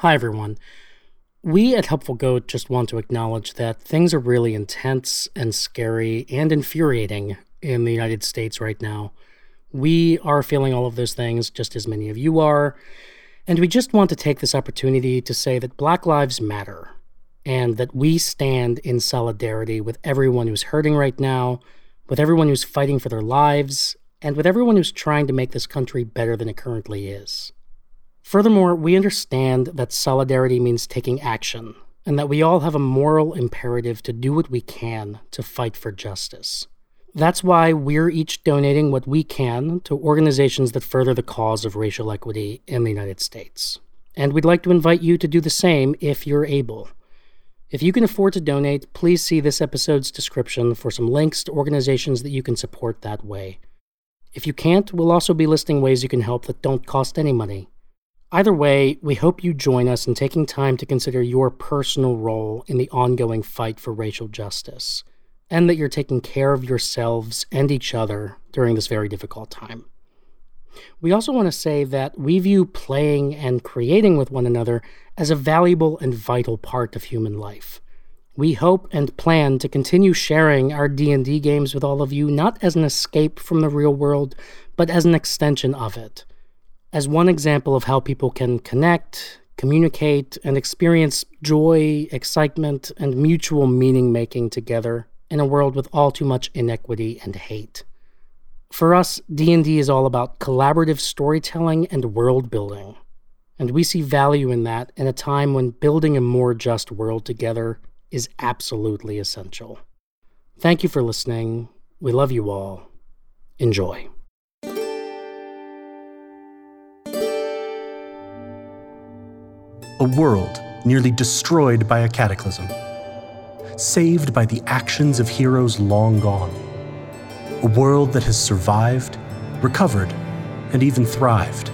Hi, everyone. We at Helpful Goat just want to acknowledge that things are really intense and scary and infuriating in the United States right now. We are feeling all of those things just as many of you are. And we just want to take this opportunity to say that Black Lives Matter and that we stand in solidarity with everyone who's hurting right now, with everyone who's fighting for their lives, and with everyone who's trying to make this country better than it currently is. Furthermore, we understand that solidarity means taking action, and that we all have a moral imperative to do what we can to fight for justice. That's why we're each donating what we can to organizations that further the cause of racial equity in the United States. And we'd like to invite you to do the same if you're able. If you can afford to donate, please see this episode's description for some links to organizations that you can support that way. If you can't, we'll also be listing ways you can help that don't cost any money. Either way, we hope you join us in taking time to consider your personal role in the ongoing fight for racial justice, and that you're taking care of yourselves and each other during this very difficult time. We also want to say that we view playing and creating with one another as a valuable and vital part of human life. We hope and plan to continue sharing our D&D games with all of you not as an escape from the real world, but as an extension of it as one example of how people can connect, communicate, and experience joy, excitement, and mutual meaning making together in a world with all too much inequity and hate. For us, D&D is all about collaborative storytelling and world building. And we see value in that in a time when building a more just world together is absolutely essential. Thank you for listening. We love you all. Enjoy. A world nearly destroyed by a cataclysm, saved by the actions of heroes long gone, a world that has survived, recovered, and even thrived.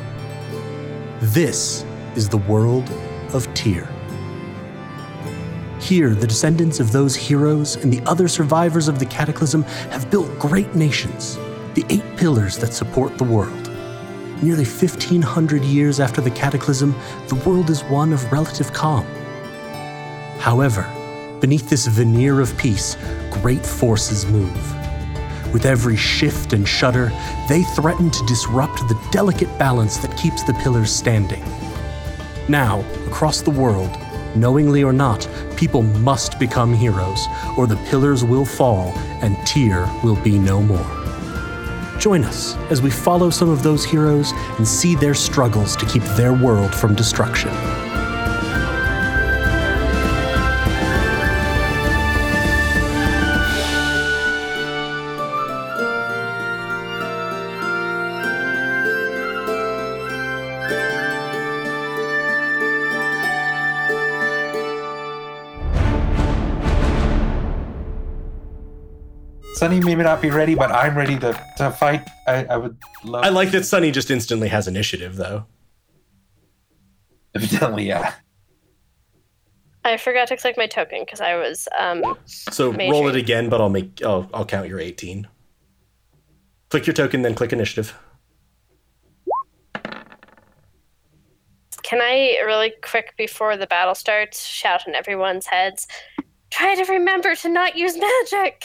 This is the world of Tyr. Here, the descendants of those heroes and the other survivors of the cataclysm have built great nations, the eight pillars that support the world. Nearly 1500 years after the cataclysm, the world is one of relative calm. However, beneath this veneer of peace, great forces move. With every shift and shudder, they threaten to disrupt the delicate balance that keeps the pillars standing. Now, across the world, knowingly or not, people must become heroes, or the pillars will fall and Tyr will be no more. Join us as we follow some of those heroes and see their struggles to keep their world from destruction. Sunny may not be ready, but I'm ready to, to fight. I, I would love. I like that Sunny just instantly has initiative, though. Evidently, yeah. I forgot to click my token because I was. Um, so roll it again, but I'll make. I'll, I'll count your 18. Click your token, then click initiative. Can I really quick before the battle starts shout in everyone's heads? Try to remember to not use magic.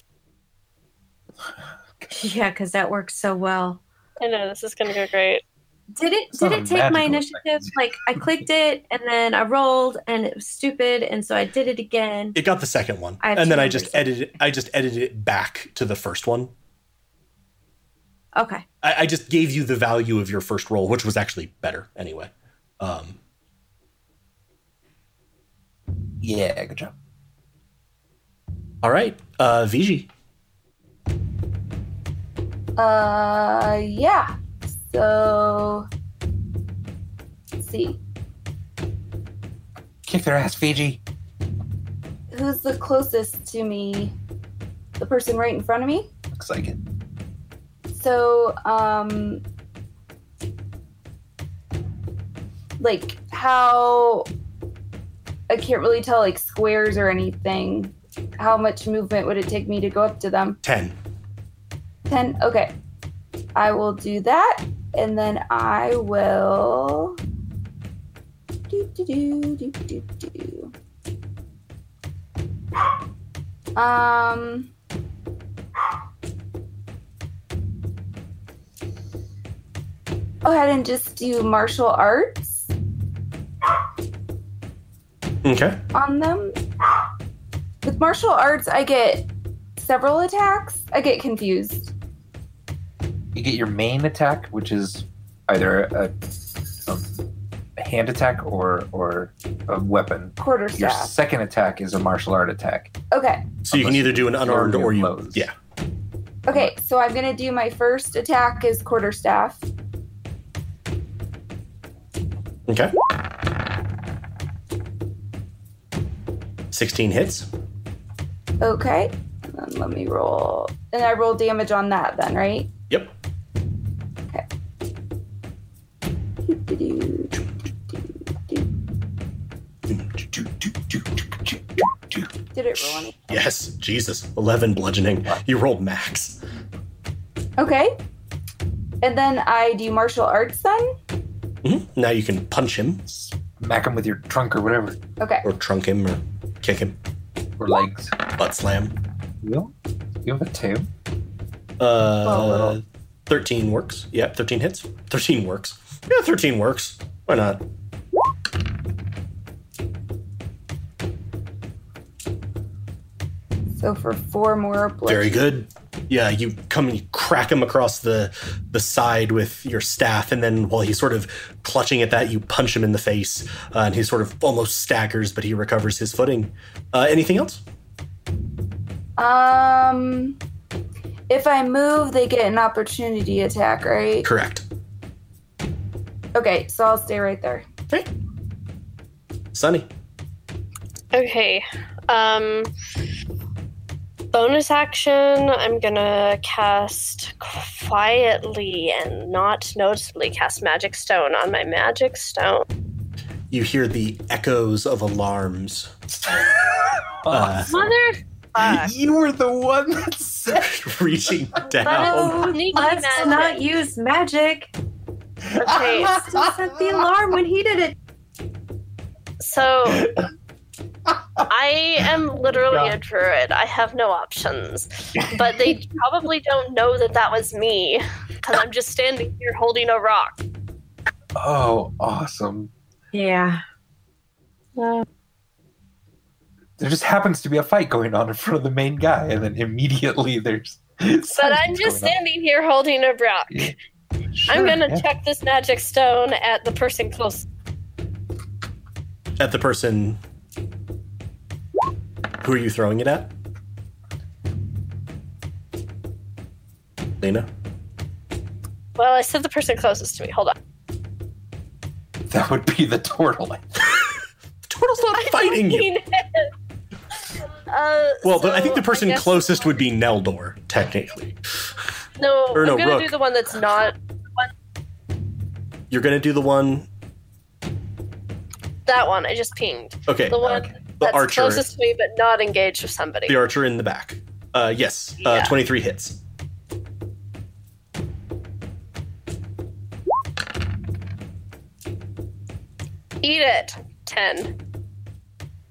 Yeah, because that works so well. I know this is gonna go great. Did it? did it take my initiative? Like I clicked it and then I rolled and it was stupid, and so I did it again. It got the second one, and then I just edited. I just edited it back to the first one. Okay. I, I, just gave you the value of your first roll, which was actually better anyway. Um, yeah, good job. All right, uh, Viji. Uh, yeah. So, let's see. Kick their ass, VG. Who's the closest to me? The person right in front of me? Looks like it. So, um, like how I can't really tell like squares or anything. How much movement would it take me to go up to them? 10. 10 okay i will do that and then i will Do, do, do, do, do, do. Um. Go ahead and just do martial arts Okay. on them. With martial arts, I get several attacks. I get confused. You get your main attack, which is either a, a, a hand attack or or a weapon. Quarter staff. Your second attack is a martial art attack. Okay. So you can either do an unarmed or of you. blows. Yeah. Okay, so I'm gonna do my first attack is quarter staff. Okay. 16 hits. Okay. And then let me roll. And I roll damage on that then, right? Yep. Did it roll any? Yes. Jesus. 11 bludgeoning. You rolled max. Okay. And then I do martial arts then? hmm Now you can punch him Smack him with your trunk or whatever, Okay. or trunk him or kick him. or legs. Butt slam. You you have a tail. Uh, little. 13 works. Yeah, 13 hits. 13 works. Yeah, 13 works. Why not? So for four more Very good. Yeah, you come and you crack him across the the side with your staff, and then while he's sort of clutching at that, you punch him in the face, uh, and he sort of almost staggers, but he recovers his footing. Uh, anything else? Um if I move, they get an opportunity attack, right? Correct. Okay, so I'll stay right there. Okay. Sunny. Okay. Um bonus action, I'm gonna cast quietly and not noticeably cast magic stone on my magic stone. You hear the echoes of alarms. Uh, Mother fuck. You were the one that said. reaching down. Let's not use magic. Okay, Still set the alarm when he did it. so I am literally a druid. I have no options. But they probably don't know that that was me because I'm just standing here holding a rock. Oh, awesome! Yeah. Uh. There just happens to be a fight going on in front of the main guy, and then immediately there's. But I'm just standing here holding a rock. I'm gonna check this magic stone at the person close. At the person. Who are you throwing it at? Lena? Well, I said the person closest to me. Hold on. That would be the turtle. The turtle's not fighting you. Uh, Well, the, I think the person guess- closest would be Neldor, technically. No, or no, I'm gonna Rook. do the one that's not You're gonna do the one. that one. I just pinged. Okay, The one Okay. the that's archer. closest to me, but not engaged with somebody. The archer in the back. Uh, yes, uh, Yeah. 23 hits. Eat it. Ten.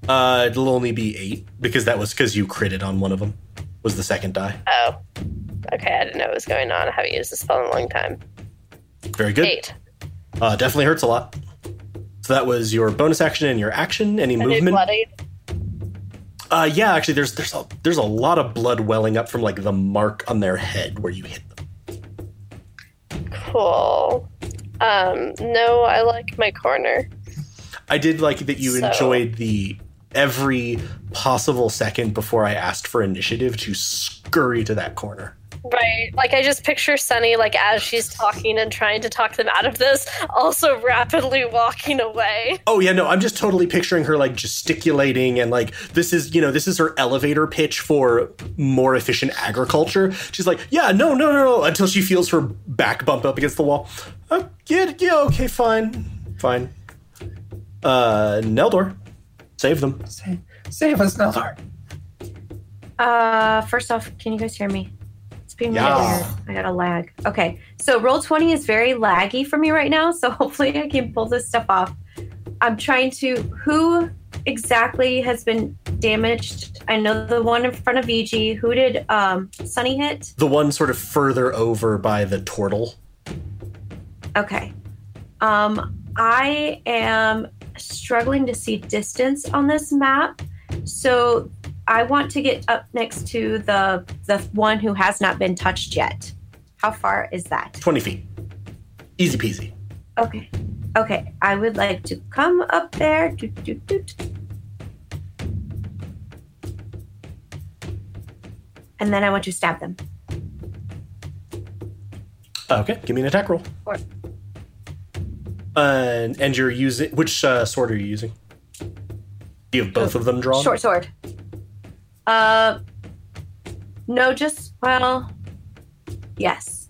Uh, it'll only be eight because that was because you critted on one of them. Was the second die. Oh. Okay, I didn't know what was going on. I haven't used this spell in a long time. Very good. Eight. Uh, definitely hurts a lot. So that was your bonus action and your action. Any movement? bloodied. Uh, yeah, actually, there's there's a there's a lot of blood welling up from like the mark on their head where you hit them. Cool. Um, no, I like my corner. I did like that you So- enjoyed the every possible second before I asked for initiative to scurry to that corner. Right. Like I just picture Sunny like as she's talking and trying to talk them out of this, also rapidly walking away. Oh yeah, no, I'm just totally picturing her like gesticulating and like this is you know this is her elevator pitch for more efficient agriculture. She's like, yeah, no, no, no, no, until she feels her back bump up against the wall. Uh, yeah, yeah, okay, fine, fine. Uh, Neldor, save them. Save, save us, Neldor. Uh, first off, can you guys hear me? Being Yeah. weird. I got a lag. Okay, so roll twenty is very laggy for me right now. So hopefully I can pull this stuff off. I'm trying to. Who exactly has been damaged? I know the one in front of VG. Who did um, Sunny hit? The one sort of further over by the turtle. Okay. Um, I am struggling to see distance on this map, so I want to get up next to the the one who has not been touched yet. How far is that? Twenty feet. Easy peasy. Okay. Okay. I would like to come up there. Doot, doot, doot. And then I want to stab them. Okay, give me an attack roll. Four. Uh, and you're using which uh, sword are you using? Do you have both of them drawn? Short sword. Uh, no, just well, yes.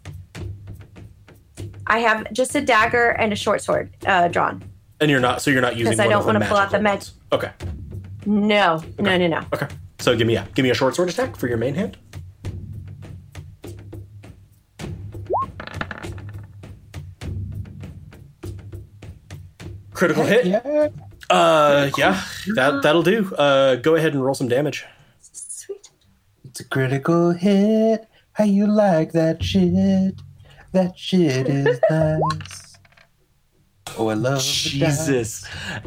I have just a dagger and a short sword uh, drawn. And you're not, so you're not using. Because I don't want to pull out the mag. Okay. No, okay. no, no, no. Okay. So give me a give me a short sword attack for your main hand. Critical hit. Yeah. Uh, yeah, that that'll do. Uh, go ahead and roll some damage. Sweet. It's a critical hit. How you like that shit? That shit is nice. Oh, I love Jesus.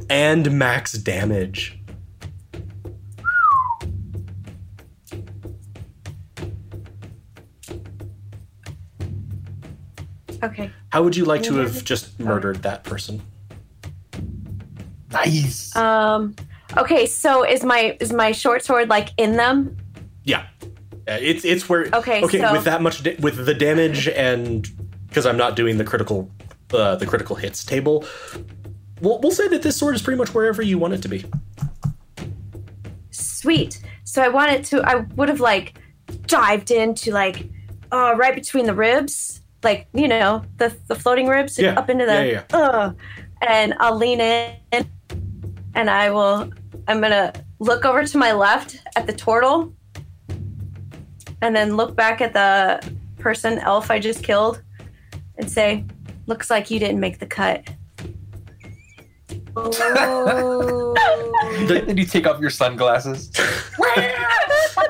And max damage. Okay. How would you like to have just murdered that person? Nice. Um. Okay, so is my is my short sword like in them? Yeah, it's it's where. Okay. Okay, so, with that much da- with the damage and because I'm not doing the critical uh, the critical hits table, we'll we'll say that this sword is pretty much wherever you want it to be. Sweet. So I wanted to. I would have like dived into like uh, right between the ribs, like you know the the floating ribs yeah. up into the. Yeah, yeah, yeah. Uh, and I'll lean in and I will I'm gonna look over to my left at the turtle and then look back at the person elf I just killed and say, looks like you didn't make the cut. Oh. then you take off your sunglasses.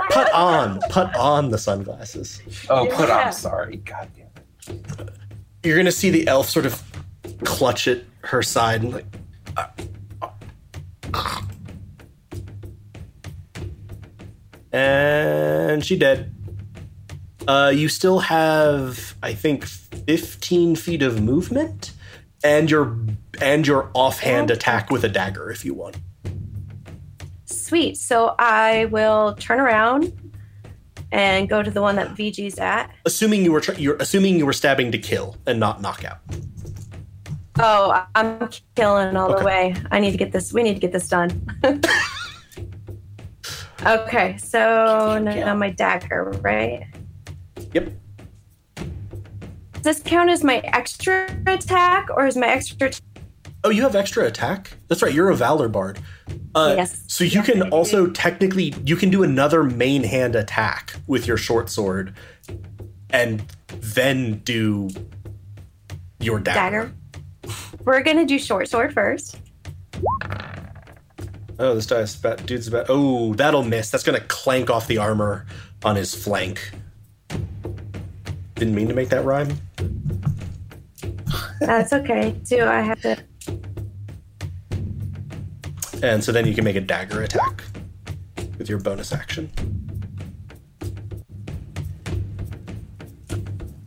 put on, put on the sunglasses. Oh, put yeah. on. Sorry, God damn. It. You're gonna see the elf sort of clutch at her side and like. Uh, and she dead. Uh, you still have, I think, 15 feet of movement, and your and your offhand oh. attack with a dagger if you want. Sweet. So I will turn around and go to the one that VG's at. Assuming you were tr- you're assuming you were stabbing to kill and not knockout. Oh, I'm killing all okay. the way. I need to get this. We need to get this done. okay, so now my dagger, right? Yep. Does this count as my extra attack, or is my extra? T- oh, you have extra attack. That's right. You're a valor bard. Uh, yes. So you yes, can also technically you can do another main hand attack with your short sword, and then do your dagger. Dagger. We're gonna do short sword first. Oh, this guy's about, dude's about. Oh, that'll miss. That's gonna clank off the armor on his flank. Didn't mean to make that rhyme. That's okay. Do I have to? And so then you can make a dagger attack with your bonus action.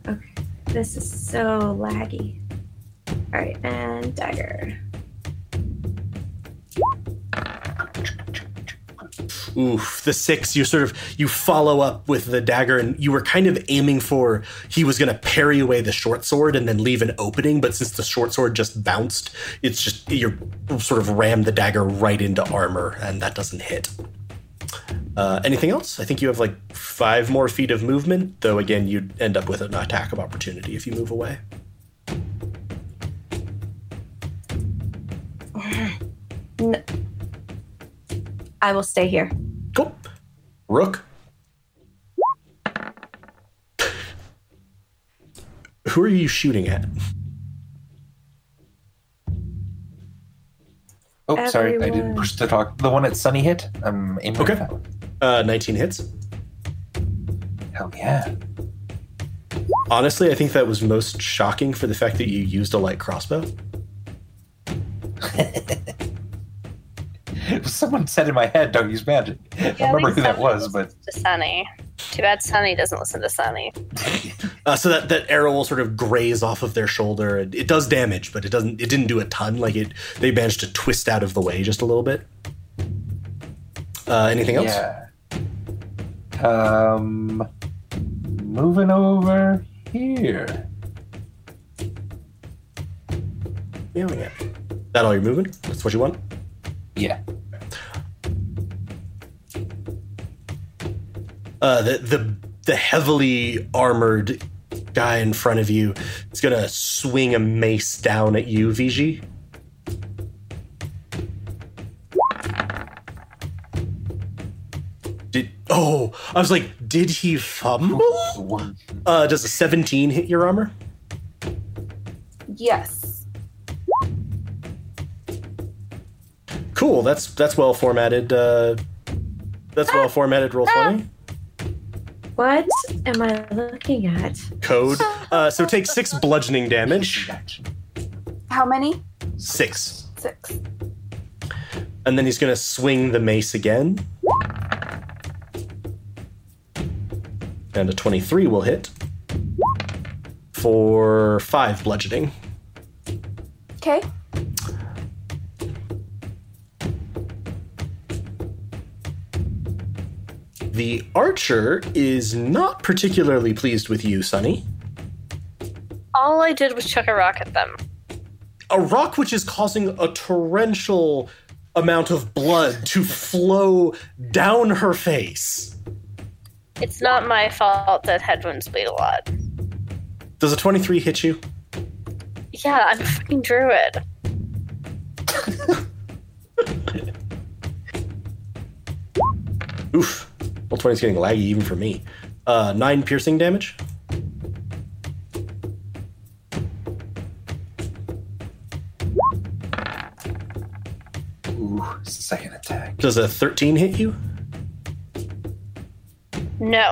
Okay. This is so laggy. All right, and dagger. Oof, the six, you sort of you follow up with the dagger and you were kind of aiming for he was gonna parry away the short sword and then leave an opening, but since the short sword just bounced, it's just you're sort of rammed the dagger right into armor and that doesn't hit. Uh, anything else? I think you have like five more feet of movement, though again you'd end up with an attack of opportunity if you move away. No. I will stay here. Cool. Rook. Who are you shooting at? Oh, sorry, I didn't push the talk. The one at Sunny hit. I'm aiming Okay. at that. Uh, 19 hits. Hell yeah. Honestly, I think that was most shocking for the fact that you used a light crossbow. Someone said in my head, "Don't use magic." I Yeah, remember who least that was, but to Sunny. Too bad Sunny doesn't listen to Sunny. Uh, so that, that arrow will sort of graze off of their shoulder. and It does damage, but it doesn't. It didn't do a ton. Like it, they managed to twist out of the way just a little bit. Uh, anything else? yeah. Um, moving over here. Yeah, we got. That all you're moving? That's what you want. Yeah. Uh, the the the heavily armored guy in front of you is gonna swing a mace down at you, VG. Did oh, I was like, did he fumble? Uh, does a 17 hit your armor? Yes. Cool. That's that's well formatted. Uh, that's well formatted. Roll twenty What am I looking at? code. Uh, so take six bludgeoning damage. How many? Six. Six. And then he's going to swing the mace again. And a 23 will hit for five bludgeoning. Okay. The archer is not particularly pleased with you, Sunny. All I did was chuck a rock at them. A rock which is causing a torrential amount of blood to flow down her face. It's not my fault that head wounds bleed a lot. Does a 23 hit you? Yeah, I'm a fucking druid. Oof. Roll 20 is getting laggy even for me. Uh, nine piercing damage. Ooh, second attack. Does a 13 hit you? No.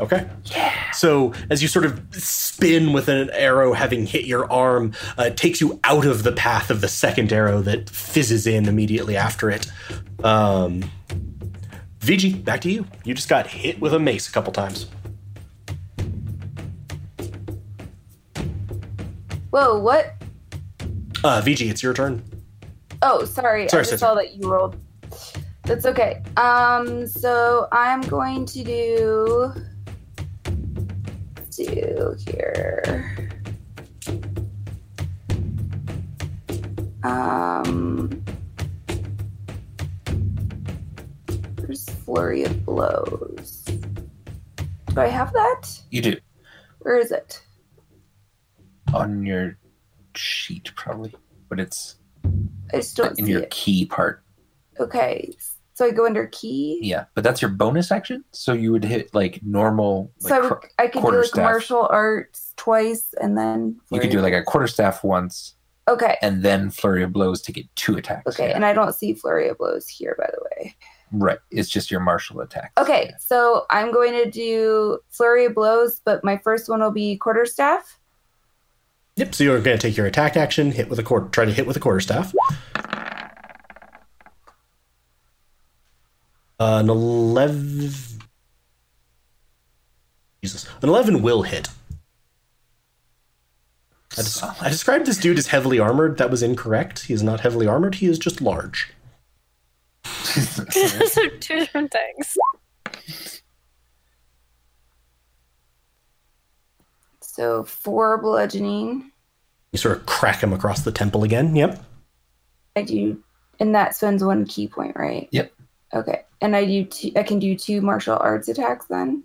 Okay. Yeah. So as you sort of spin with an arrow having hit your arm, uh, it takes you out of the path of the second arrow that fizzes in immediately after it. Um, VG, back to you. You just got hit with a mace a couple times. Whoa, what? Uh, VG, it's your turn. Oh, sorry. Sorry, I just saw that you rolled. That's okay. Um, so I'm going to do do here. Um, flurry of blows. Do I have that? You do Where is it? on your sheet probably, but it's I don't in your it. ki part. Okay, so I go under key. Yeah, but that's your bonus action. So you would hit like normal. Like, so I, would, cr- I could do like staff. martial arts twice and then you could do like a quarter staff once, okay and then flurry of blows to get two attacks. okay Yeah. and i don't see flurry of blows here by the way right, it's just your martial attack. okay so i'm going to do flurry of blows but my first one will be quarterstaff Yep. So you're going to take your attack action, hit with a quarter, try to hit with a quarterstaff. Uh, an eleven. Jesus, an eleven will hit. I, des- I described this dude as heavily armored. That was incorrect. He is not heavily armored. He is just large. Those are two different things. so four bludgeoning You sort of crack him across the temple again. Yep. i do and that spends one ki point right Yep. okay and i do two i can do two martial arts attacks then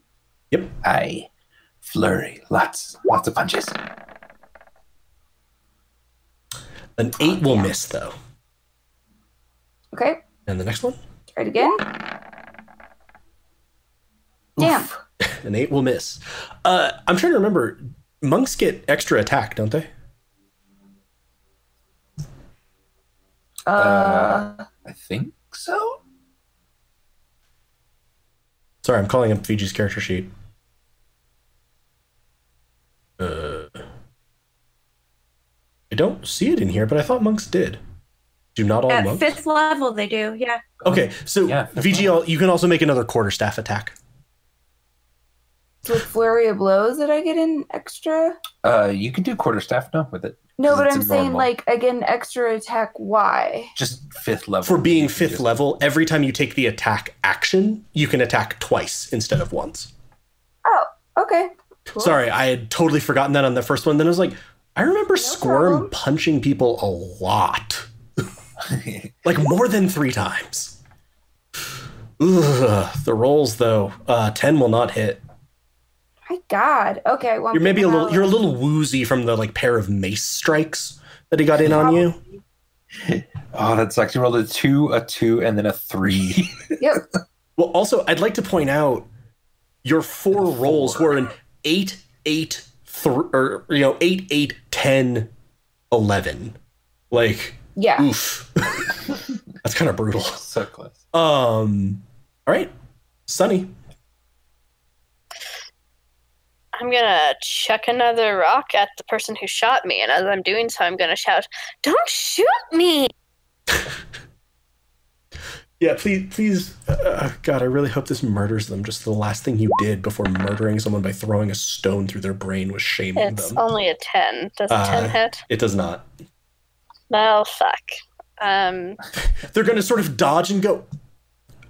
Yep. I flurry, lots, lots of punches. An eight will miss though. okay And the next one, try it again damn Oof. an eight will miss. Uh, I'm trying to remember. Monks get extra attack, don't they? Uh, I think so. Sorry, I'm calling up VG's character sheet. Uh, I don't see it in here, but I thought monks did. Do not all At monks? fifth level, they do. Yeah. Okay, so Yeah, fifth VG, al- you can also make another quarterstaff attack. so with flurry of blows, did I get an extra? Uh, you can do quarterstaff now with it. No, but I'm saying normal. like again, extra attack. Why? Just fifth level. For being fifth just- level, every time you take the attack action, you can attack twice instead of once. Oh, okay. Cool. Sorry, I had totally forgotten that on the first one. Then I was like, I remember Squirm problem. punching people a lot. like more than three times. Ugh, the rolls though, uh, ten will not hit. My God. Okay. Well, You're maybe a little, about- you're a little woozy from the like pair of mace strikes that he got in on you. Oh, that's actually rolled a two, a two, and then a three. Yep. Well, also, I'd like to point out your four rolls were an eight, eight, three, or you know, eight, eight, ten, eleven. Like, Yeah. oof, that's kind of brutal. so close. Um, all right, Sunny. I'm gonna chuck another rock at the person who shot me, and as I'm doing so, I'm gonna shout, "Don't shoot me!" Yeah, please, please, uh, God, I really hope this murders them. Just the last thing you did before murdering someone by throwing a stone through their brain was shaming It's them. only a ten. Does a Uh, ten hit? It does not. Well, fuck. Um, They're going to sort of dodge and go.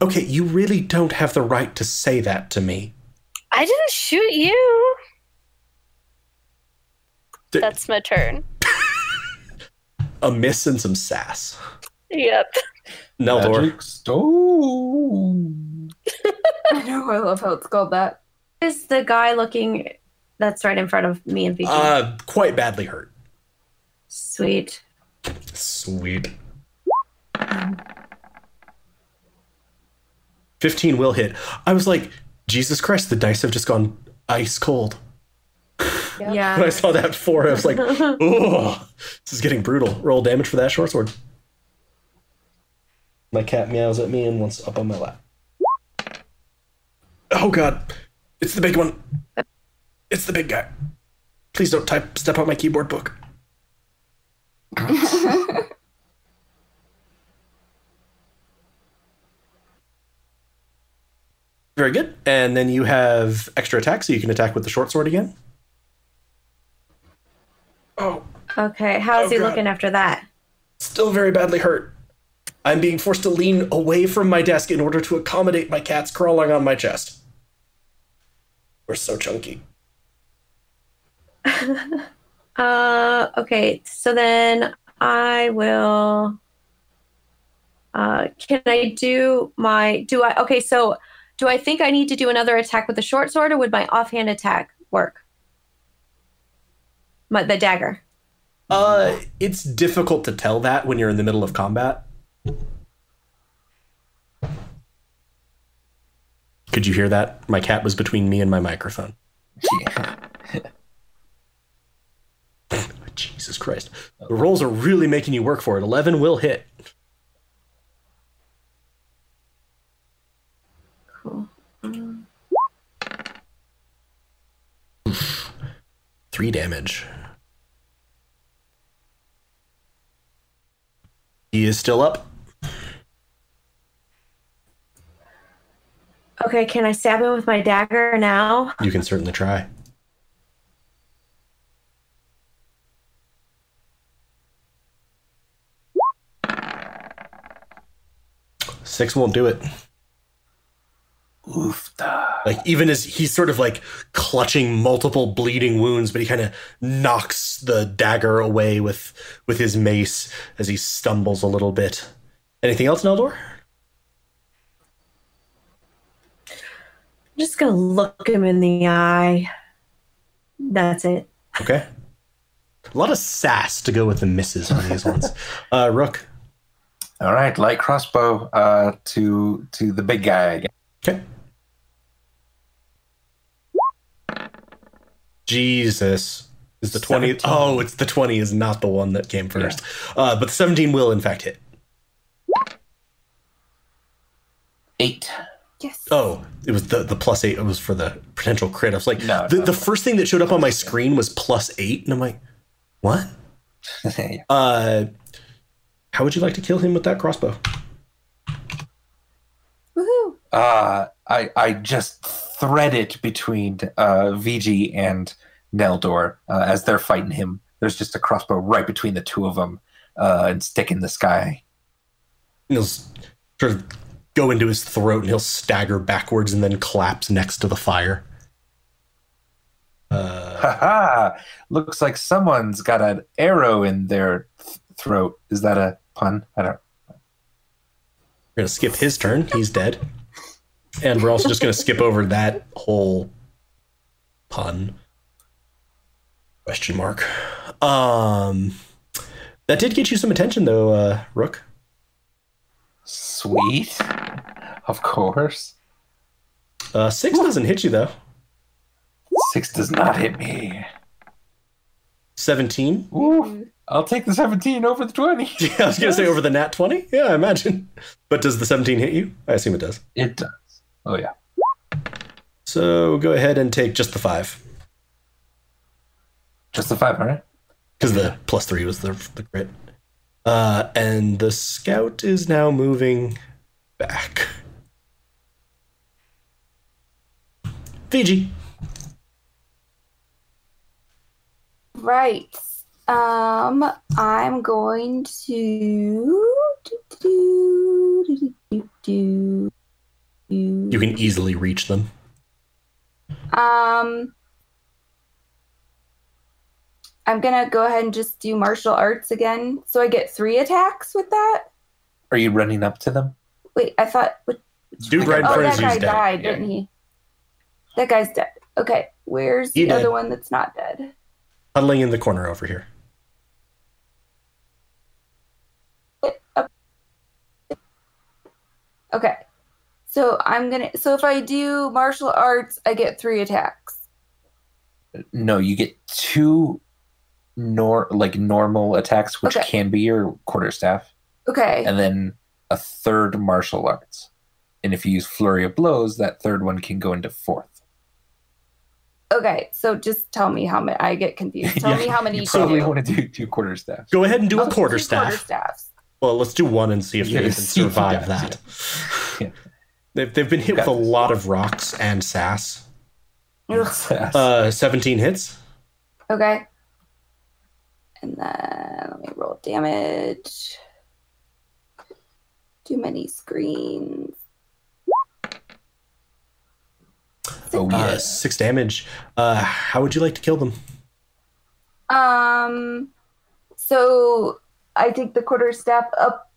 Okay, you really don't have the right to say that to me. I didn't shoot you. Th- That's my turn. A miss and some sass. Yep. Neldor. Magic stone. I know. I love how it's called that. Is the guy looking that's right in front of me and VG? Uh, quite badly hurt. Sweet. Sweet. 15 will hit. I was like, Jesus Christ, the dice have just gone ice cold. Yep. When I saw that before, I was like, oh, this is getting brutal. Roll damage for that short sword. My cat meows at me and wants up on my lap. Oh god, it's the big one. It's the big guy. Please don't type step on my keyboard book. Very good. And then you have extra attack, so you can attack with the short sword again. Oh, Okay. How's Oh, he God. looking after that? still very badly hurt. I'm being forced to lean away from my desk in order to accommodate my cats crawling on my chest. We're so chunky. Uh, okay. So then I will. Uh, can I do my? Do I? Okay. So do I think I need to do another attack with the short sword, or would my offhand attack work? My the dagger. Uh, it's difficult to tell that when you're in the middle of combat. Could you hear that? My cat was between me and my microphone. Yeah. Jesus Christ. The rolls are really making you work for it. 11 will hit. Cool. Three damage. He is still up. Okay. Can I stab him with my dagger now? You can certainly try. Six won't do it. Oof. Like even as he's sort of like clutching multiple bleeding wounds, but he kind of knocks the dagger away with with his mace as he stumbles a little bit. Anything else, Neldor? I'm just gonna look him in the eye. That's it. Okay. A lot of sass to go with the misses on these ones. Uh, Rook. All right, light crossbow uh, to to the big guy. Okay. Jesus. Is the 20 oh it's the 20 is not the one that came first. Yeah. uh, but 17 will in fact hit. Eight. Yes. Oh it was the, the plus eight it was for the potential crit. I was like no, the, no, the first thing that showed up on my screen was plus eight and i'm like what? Uh how would you like to kill him with that crossbow? Woohoo. uh, I I just thread it between uh, VG and Neldor uh, as they're fighting him. There's just a crossbow right between the two of them uh, and stick in the sky. He'll sort of go into his throat and he'll stagger backwards and then collapse next to the fire. Uh, Haha! Looks like someone's got an arrow in their th- throat. Is that a pun? I don't. we're going to skip his turn. He's dead. And we're also just going to skip over that whole pun. Question mark. Um, that did get you some attention, though, uh, Rook. Sweet. Of course. Uh, six doesn't hit you, though. Six does not hit me. 17. Ooh, I'll take the 17 over the 20. Yeah, I was going to say over the nat 20. Yeah, I imagine. But does the 17 hit you? I assume it does. It does. Oh, yeah. So go ahead and take just the five. Just the five, all right? because the plus three was the the crit. Uh, and the scout is now moving back. VG. Right. Um, I'm going to. do, do, do, do, do, do. You can easily reach them. Um, I'm gonna go ahead and just do martial arts again, so I get three attacks with that. Are you running up to them? Wait, I thought. What, Dude right in oh, that guy is dead. died, Yeah. didn't he? That guy's dead. Okay, where's He the dead. other one that's not dead? Huddling in the corner over here. Okay, so I'm gonna. So if I do martial arts, I get three attacks. No, you get two nor like normal attacks, which Okay. can be your quarterstaff, Okay. and then a third martial arts. And if you use flurry of blows, that third one can go into fourth. Okay, so just tell me how many. I get confused. Tell Yeah, me how many You to probably want to do two quarterstaffs. Go ahead and do I'll a quarter two staff. Quarterstaffs. Well, let's do one and see if Yeah, they can see if he survive does, that. Yeah. They've, they've been hit with a this. lot of rocks and sass. Ugh. Uh, 17 hits. Okay. And then let me roll damage. Too many screens. oh Uh, yeah. six damage. Uh, how would you like to kill them? Um, so I take the quarter staff up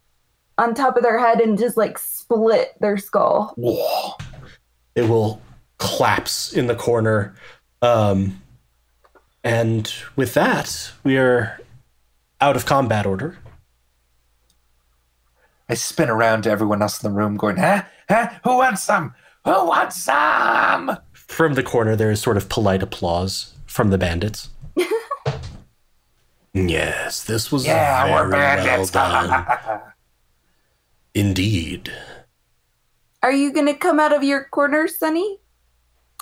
on top of their head and just like split their skull. It will collapse in the corner. Um, and with that, we are out of combat order. I spin around to everyone else in the room, going, "Huh? Huh? Who wants some? Who wants some?" From the corner, there is sort of polite applause from the bandits. Yes, this was Yeah, very we're well done. Indeed. Are you gonna come out of your corner, Sunny?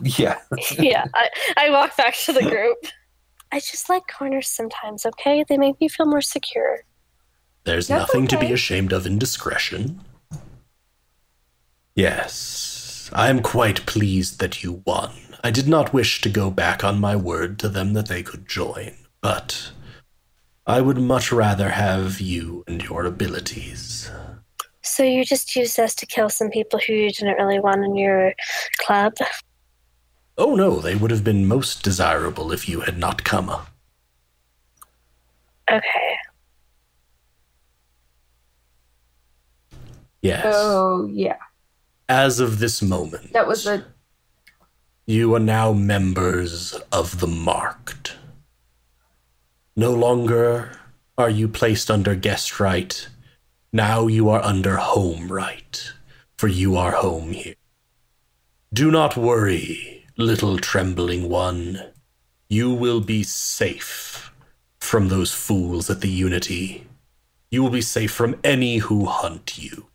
yeah. yeah, I, I walk back to the group. I just like corners sometimes, okay? They make me feel more secure. There's That's nothing to be ashamed of in discretion. Yes, I am quite pleased that you won. I did not wish to go back on my word to them that they could join, but I would much rather have you and your abilities. So you just used us to kill some people who you didn't really want in your club? Oh no, they would have been most desirable if you had not come. Okay. Yes. Oh yeah, As of this moment, that was a You are now members of the Marked. No longer are you placed under guest right. Now you are under home right, for you are home here. Do not worry, little trembling one. You will be safe from those fools at the Unity. You will be safe from any who hunt you.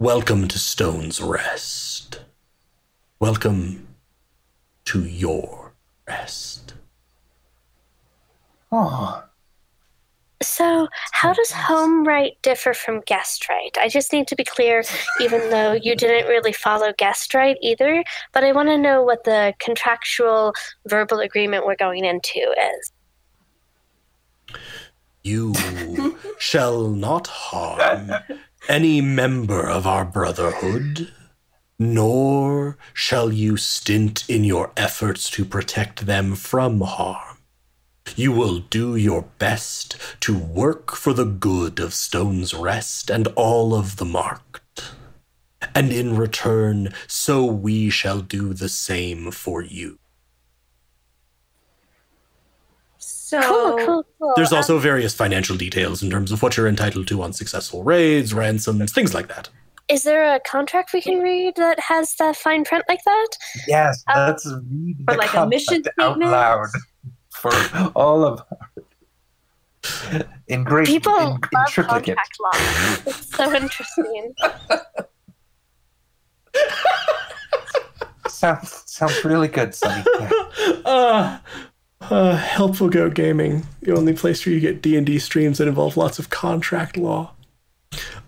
Welcome to Stone's Rest. Welcome to your rest. Oh, So, how does home right differ from guest right? I just need to be clear, even though you didn't really follow guest right either, but I want to know what the contractual verbal agreement we're going into is. You shall not harm any member of our brotherhood, nor shall you stint in your efforts to protect them from harm. You will do your best to work for the good of Stone's Rest and all of the marked. And in return, so we shall do the same for you. So Cool, cool, cool. There's Um, also various financial details in terms of what you're entitled to on successful raids, ransoms, things like that. is there a contract we can read that has that fine print like that? yes, Uh, let's read or the like a mission contract out statement? loud for all of in great People in, in love triplicate. contract law. It's so interesting. Sounds sounds really good, Sunny. Yeah. uh, uh, helpful goat gaming the only place where you get d&d streams that involve lots of contract law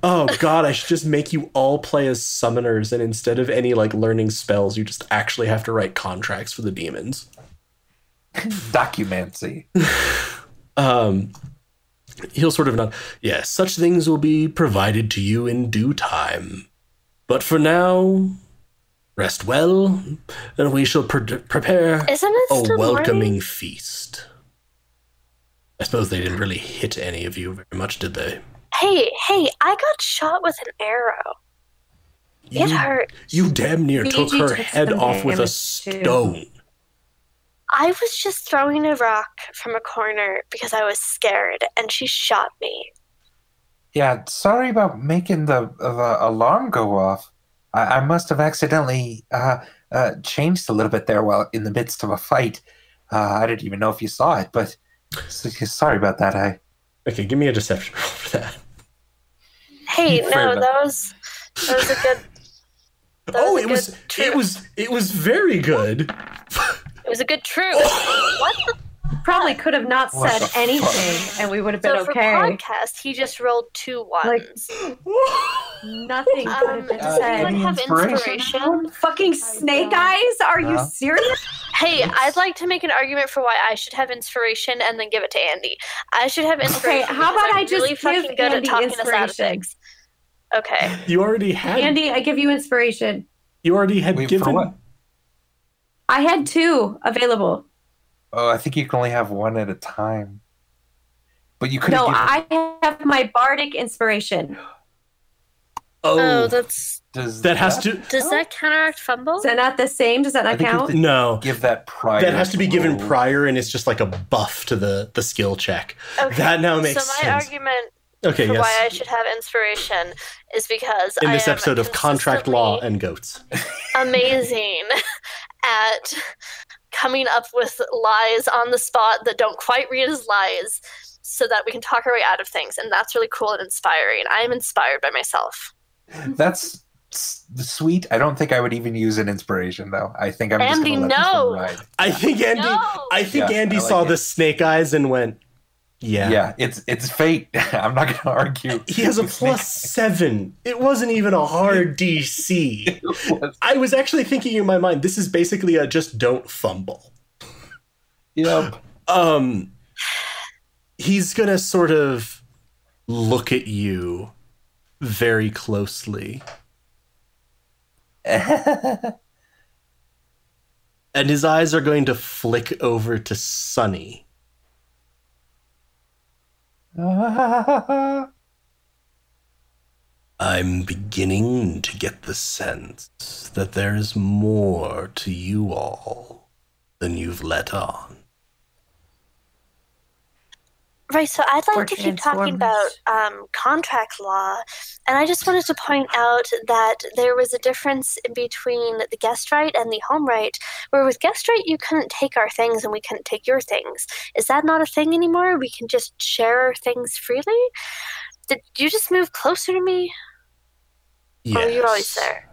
oh god i should just make you all play as summoners and instead of any like learning spells you just actually have to write contracts for the demons Documancy. Um, he'll sort of nod. Yes, such things will be provided to you in due time. But for now, rest well, and we shall pre- prepare Isn't it a welcoming morning? feast. I suppose they didn't really hit any of you very much, did they? Hey, hey, I got shot with an arrow. It You, hurt. you damn near took her head off with a stone. too. Stone. I was just throwing a rock from a corner because I was scared, and she shot me. Yeah, sorry about making the, the alarm go off. I, I must have accidentally uh, uh, changed a little bit there while in the midst of a fight. Uh, I didn't even know if you saw it, but s- sorry about that. I okay give me a deception roll for that Hey, Fair no, enough. that was that was a good. That Oh, was a it was good it was it was very good. It was a good truth. what? Probably could have not What said the fuck? anything and we would have been So for okay. podcast, he just rolled two ones. Nothing could have um, been uh, does said. anyone have Inspiration? inspiration? Fucking snake eyes? Are you serious? Hey, I'd like to make an argument for why I should have inspiration and then give it to Andy. I should have inspiration. how because about I'm I just really give fucking good Andy at talking us out of inspiration? things? Okay. you already had Andy, I give you inspiration. you already had wait given for what? I had two available. Oh, I think you can only have one at a time. But you could No, given. I have my bardic inspiration. Oh, Oh, that's Does that has to does that counteract fumble? Is that not the same? Does that not think count? to no give that prior. that has to be given roll. prior and it's just like a buff to the the skill check Okay. that now makes so my sense argument okay for yes why I should have inspiration is because in I this am episode of contract law and goats amazing at coming up with lies on the spot that don't quite read as lies so that we can talk our way out of things and that's really cool and inspiring i am inspired by myself That's sweet. I don't think I would even use an inspiration though. I think I'm just Andy, gonna let this no. one ride. i think andy No! i think Yeah, andy I like saw it. the snake eyes and went yeah Yeah, it's it's fate. I'm not gonna argue. he has a plus seven it wasn't even a hard dc Snake. i was actually thinking in my mind this is basically a just don't fumble yep. um he's gonna sort of look at you very closely and his eyes are going to flick over to Sunny. I'm beginning to get the sense that there is more to you all than you've let on. Right so i'd like to keep talking about um, contract law and i just wanted to point out that there was a difference in between the guest right and the home right where with guest right you couldn't take our things and we couldn't take your things. Is that not a thing anymore? We can just share our things freely? Did you just move closer to me? Or were you always there?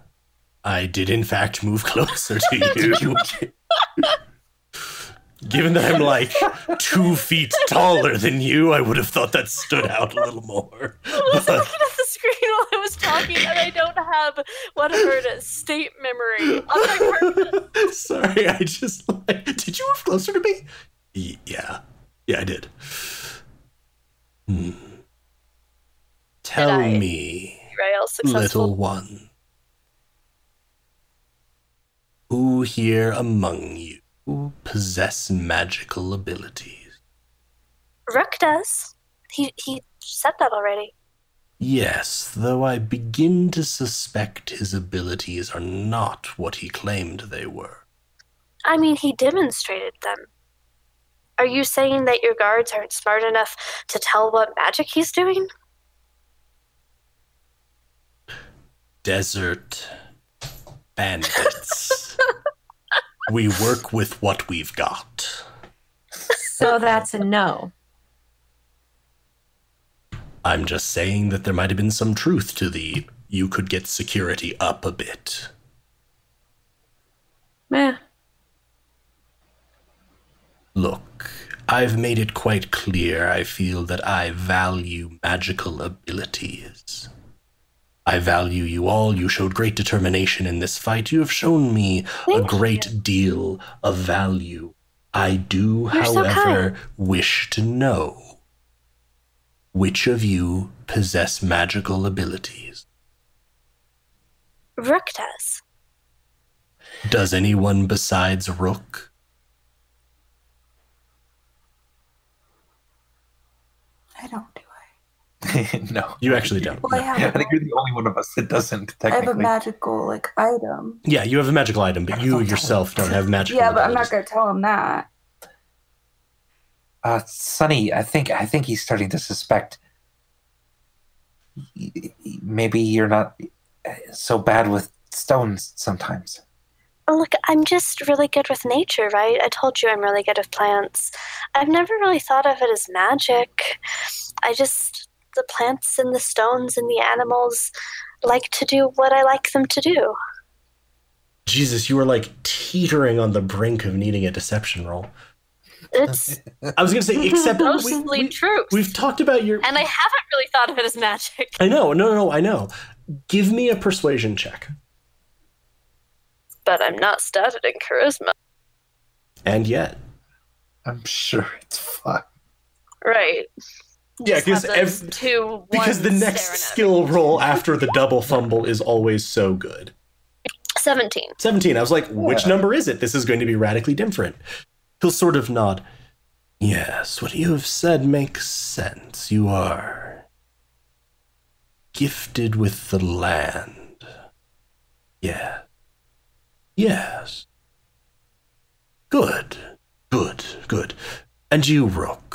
I did, in fact, move closer to you. Given that I'm like two feet taller than you, I would have thought that stood out a little more. I was But- looking at the screen while I was talking, and I don't have what I heard as state memory. Like, Sorry, I just like. Did you move closer to me? Y- yeah, yeah, I did. Hmm. Tell I- me, little one, who here among you possess magical abilities? Rook does. He he said that already. Yes, though I begin to suspect his abilities are not what he claimed they were. I mean, he demonstrated them. Are you saying that your guards aren't smart enough to tell what magic he's doing? desert bandits. we work with what we've got. So that's a no. I'm just saying that there might have been some truth to the you could get security up a bit. Meh. Look, I've made it quite clear I feel that I value magical abilities. I value you all. You showed great determination in this fight. You have shown me a Thank great deal of value. I do, You're however, kind. wish to know which of you possess magical abilities. Rook does. Does anyone besides Rook? I don't do it. no. You actually don't. Well, I I have, a, think you're the only one of us that doesn't, I have a technically. magical like item. Yeah, you have a magical item, but you yourself don't have magical Yeah, but I'm not gonna tell him that. Uh, Sunny, I think I think he's starting to suspect. y- y- Maybe you're not uh, so bad with stones sometimes. Look, I'm just really good with nature, right? I told you I'm really good with plants. I've never really thought of it as magic. I just, the plants and the stones and the animals like to do what I like them to do. Jesus, you were like teetering on the brink of needing a deception roll. It's I was gonna say, except we, Mostly we, truth. we've talked about your. and I haven't really thought of it as magic. I know, no, no, no, I know. Give me a persuasion check, But I'm not started in charisma. and yet, I'm sure it's fun. Right. Yeah, Just 'cause have those ev- two because the next skill roll after the double fumble is always so good. 17. 17. I was like, which Yeah. number is it? This is going to be radically different. He'll sort of nod. Yes, what you have said makes sense. You are gifted with the land. Yeah. Yes. Good. Good. Good. And you, Rook.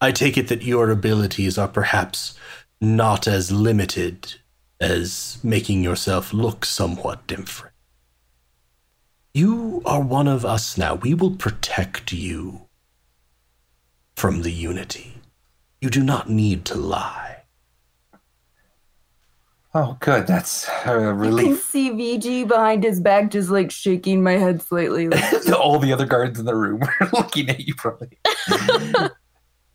I take it that your abilities are perhaps not as limited as making yourself look somewhat different. You are one of us now. We will protect you from the Unity. You do not need to lie. Oh, good. That's a I can see VG behind his back, just like shaking my head slightly. Like, All the other guards in the room are looking at you probably.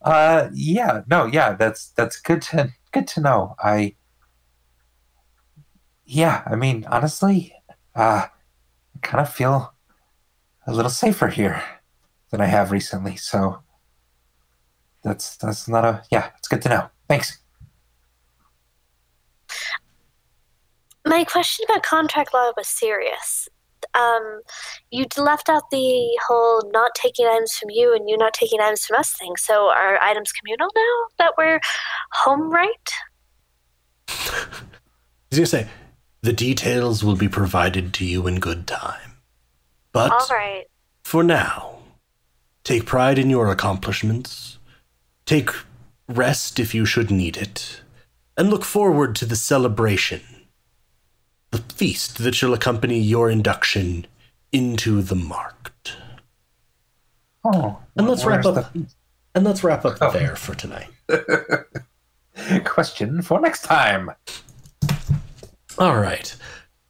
uh, yeah, no, yeah, that's that's good to good to know. I, yeah, I mean, honestly, uh, I kind of feel a little safer here than I have recently. So that's that's not a yeah. It's good to know. Thanks. My question about contract law was serious. Um, you left out the whole not taking items from you and you not taking items from us thing. So are items communal now that we're home right? Going to say, the details will be provided to you in good time. But All right. for now, take pride in your accomplishments, take rest if you should need it, and look forward to the celebration, the feast that shall accompany your induction into the marked. Oh, And let's wrap where's up. And let's wrap up Oh. there for tonight. question for next time. All right.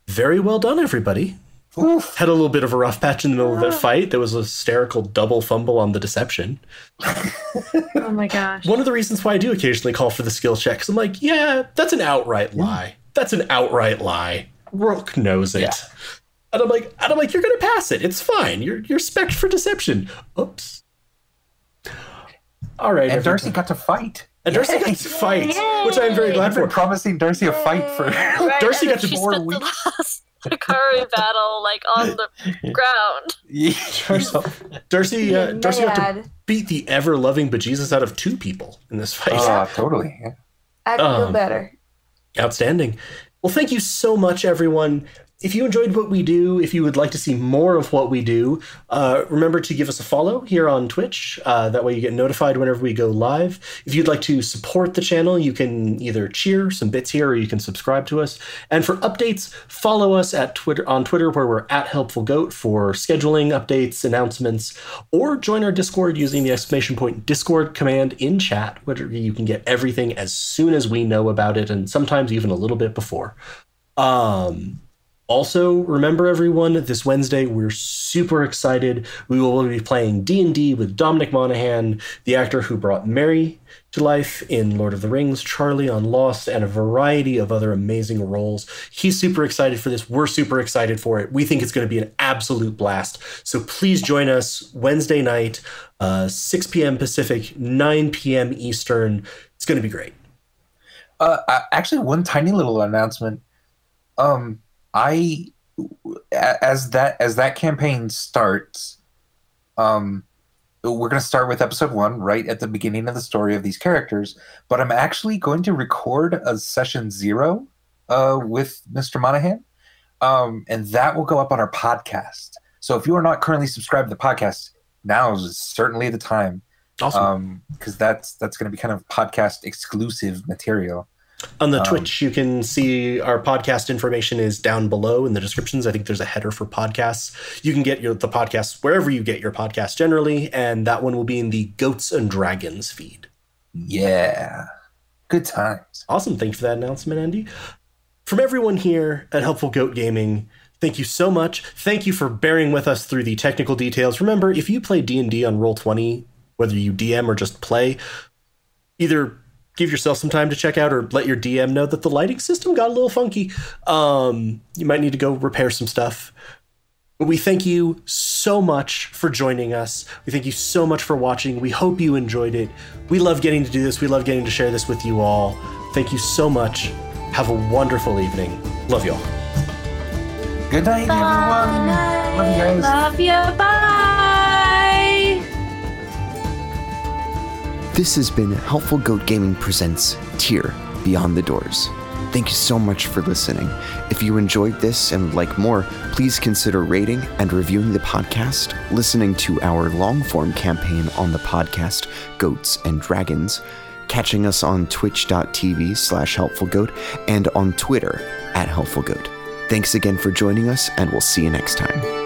Very well done, everybody. Oof. Had a little bit of a rough patch in the middle of that ah. fight. There was a hysterical double fumble on the deception. Oh my gosh. One of the reasons why I do occasionally call for the skill check, because I'm like, yeah, that's an outright mm. lie. That's an outright lie. Rook knows it. Yeah. And I'm like, and I'm like, you're gonna pass it. It's fine. You're you're spec for deception. Oops. All right. And Darcy everybody. got to fight. and Darcy got to fight, which I'm very glad I've for. promising Darcy a fight for. Right, Darcy got to then she more spent the weeks. last Hikari battle like on the ground. Yeah. Darcy, uh, Darcy got to beat the ever loving bejesus out of two people in this fight. Uh, totally. yeah. I feel Um, better. Outstanding. Well, thank you so much, everyone. If you enjoyed what we do, if you would like to see more of what we do, uh, remember to give us a follow here on Twitch. Uh, that way you get notified whenever we go live. If you'd like to support the channel, you can either cheer some bits here or you can subscribe to us. And for updates, follow us at Twitter on Twitter where we're at Helpful Goat for scheduling updates, announcements, or join our Discord using the exclamation point Discord command in chat, where you can get everything as soon as we know about it, and sometimes even a little bit before. Um, also, remember everyone, this Wednesday we're super excited. We will be playing D&D with Dominic Monaghan, the actor who brought Merry to life in Lord of the Rings, Charlie on Lost, and a variety of other amazing roles. He's super excited for this. We're super excited for it. We think it's going to be an absolute blast. So please join us Wednesday night, uh, 6 p.m. Pacific, 9 p.m. Eastern. It's going to be great. Uh, uh, actually, one tiny little announcement. Um, I, as that as that campaign starts, um, we're going to start with episode one right at the beginning of the story of these characters. But I'm actually going to record a session zero, uh, with Mr. Monaghan, um, and that will go up on our podcast. So if you are not currently subscribed to the podcast, now is certainly the time Awesome. um because that's that's going to be kind of podcast exclusive material On the Um, Twitch, you can see our podcast information is down below in the descriptions. I think there's a header for podcasts. You can get your the podcasts wherever you get your podcast generally, and that one will be in the Goats and Dragons feed. yeah good times Awesome. Thank you for that announcement, Andy. From everyone here at Helpful Goat Gaming, thank you so much. Thank you for bearing with us through the technical details. Remember, if you play D&D on Roll20, whether you DM or just play, either give yourself some time to check out or let your DM know that the lighting system got a little funky. Um, you might need to go repair some stuff. We thank you so much for joining us. We thank you so much for watching. We hope you enjoyed it. We love getting to do this. We love getting to share this with you all. Thank you so much. Have a wonderful evening. Love y'all. good night everyone love you guys Love you. Bye. This has been Helpful Goat Gaming Presents Tier Beyond the Doors. Thank you so much for listening. If you enjoyed this and would like more, please consider rating and reviewing the podcast, listening to our long form campaign on the podcast Goats and Dragons, catching us on twitch.tv slash helpfulgoat, and on Twitter at helpfulgoat. Thanks again for joining us, and we'll see you next time.